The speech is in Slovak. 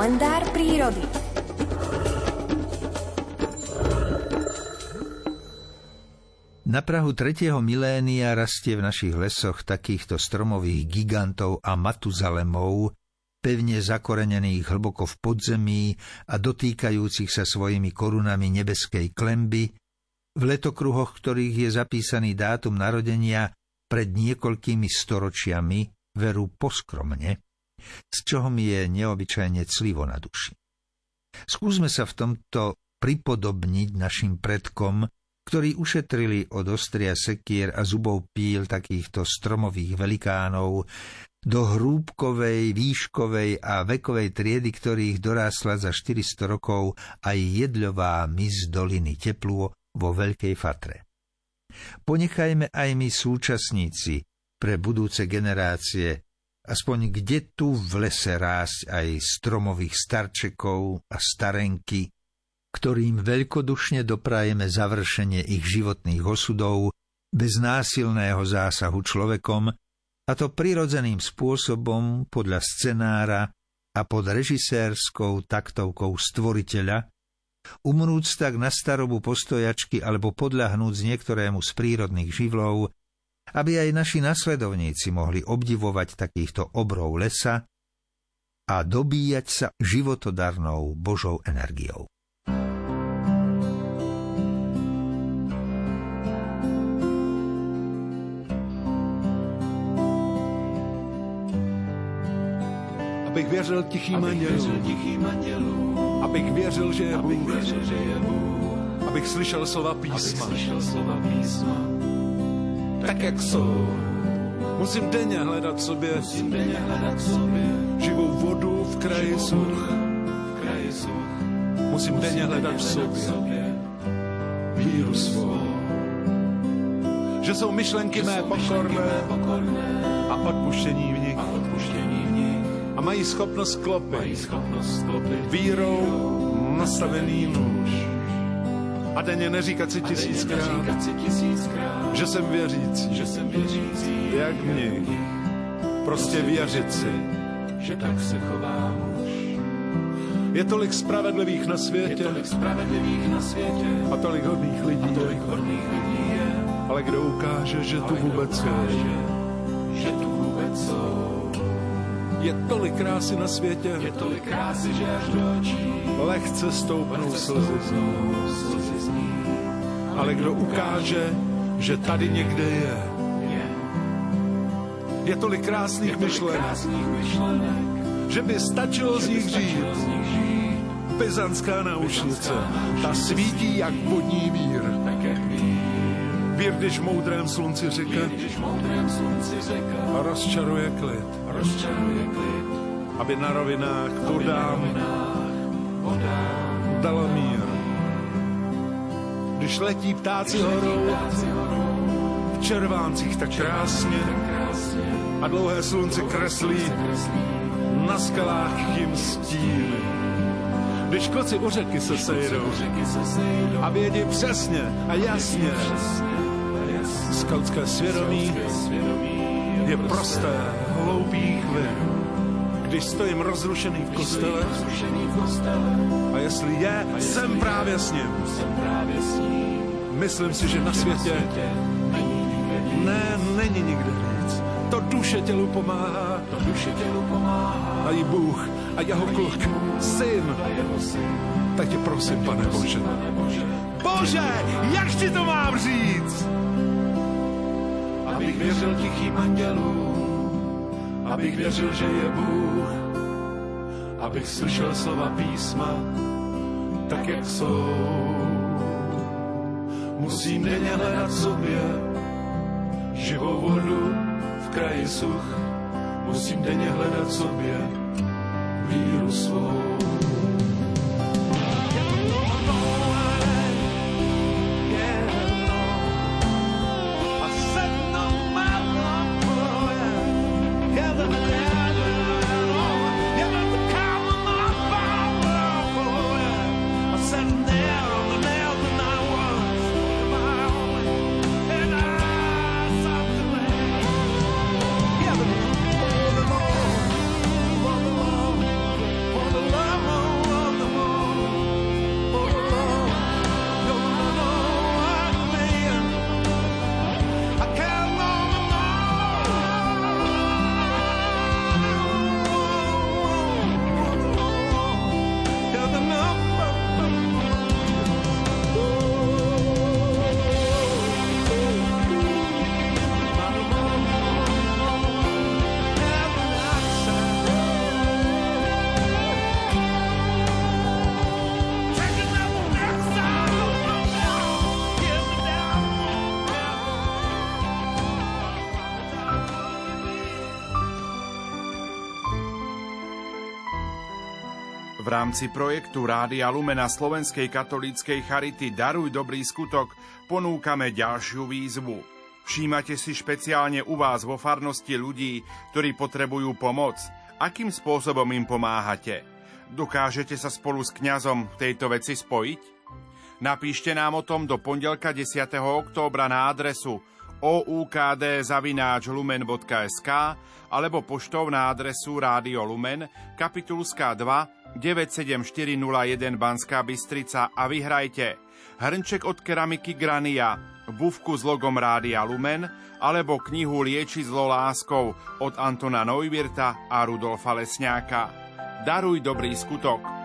Kalendár prírody. Na Prahu tretieho milénia rastie v našich lesoch takýchto stromových gigantov a matuzalemov, pevne zakorenených hlboko v podzemí a dotýkajúcich sa svojimi korunami nebeskej klemby, v letokruhoch ktorých je zapísaný dátum narodenia pred niekoľkými storočiami, veru poskromne, z čoho mi je neobyčajne clivo na duši. Skúsme sa v tomto pripodobniť našim predkom, ktorí ušetrili od ostria sekier a zubov píl takýchto stromových velikánov do hrúbkovej, výškovej a vekovej triedy, ktorých dorásla za 400 rokov aj jedľová mis doliny Tepluo vo Veľkej Fatre. Ponechajme aj my súčasníci pre budúce generácie aspoň kde tu v lese rásť aj stromových starčekov a starenky, ktorým veľkodušne doprajeme završenie ich životných osudov bez násilného zásahu človekom, a to prirodzeným spôsobom podľa scenára a pod režisérskou taktovkou stvoriteľa, umrúc tak na starobu postojačky alebo podľahnúť z niektorému z prírodných živlov, aby aj naši nasledovníci mohli obdivovať takýchto obrov lesa a dobíjať sa životodarnou Božou energiou. abych věřil tichým andělům, abych věřil, že je Bůh, abych slyšel slova písma, tak jak jsou. Musím denně hledat sobě, živou vodu v kraji such. Musím denně hledat v sobě. víru svou. Že jsou myšlenky mé pokorné a odpuštění v nich. A mají schopnost klopit, mají schopnost klopit vírou nastavený nůž. A denně neříkat si tisíckrát, že jsem věřící, že jsem věřící, jak mě. Prostě věřit si, že tak se chová muž. Je tolik spravedlivých na světě, je tolik spravedlivých na světě. A tolik hodných lidí, a tolik hodných lidí je, ale kdo ukáže, že tu vůbec je, že tu vůbec jsou. Je tolik krásy na světě, je tolik krásy, že až do očí. Lehce stoupnou slzy. Ale kdo ukáže, že tady někde je, je. Tolik krásných myšlenek, že by stačilo z nich žít. Byzantská náušnice, ta svítí jak vodní vír. Vír, když v moudrém slunci řeka, a rozčaruje klid, rozčaruje klid, aby na rovinách vodám, dala mír. Když letí ptáci horou, v červáncích tak krásně a dlouhé slunce kreslí na skalách jim stíny. Když koci u řeky se sejdou a vědí přesně a jasně, skautské svědomí je prosté, hloupý chvil. Když stojím rozrušený v kostele a jestli je, jsem právě s ním. Myslím si, že na světě ne, není nikde pomáhá, to duše tělu pomáhá. A i Bůh a jeho kluk, syn. Tak tě prosím, pane Bože. Bože, jak ti to mám říct? Věřil tichým andělům, abych věřil, že je Bůh, abych slyšel slova písma, tak jak jsou. Musím denně hledat sobě živou vodu v kraji such, musím denně hledat sobě víru svou. Rámci projektu Rádia Lumena Slovenskej katolíckej charity Daruj dobrý skutok ponúkame ďalšiu výzvu. Všímate si špeciálne u vás vo farnosti ľudí, ktorí potrebujú pomoc. Akým spôsobom im pomáhate? Dokážete sa spolu s kňazom v tejto veci spojiť? Napíšte nám o tom do pondelka 10. októbra na adresu oukd.lumen.sk alebo poštou na adresu Rádio Lumen, kapitulská 2, 97401 Banská Bystrica a vyhrajte hrnček od keramiky Grania, bufku s logom Rádia Lumen alebo knihu Lieči zlo láskou od Antona Neuwirta a Rudolfa Lesňáka. Daruj dobrý skutok.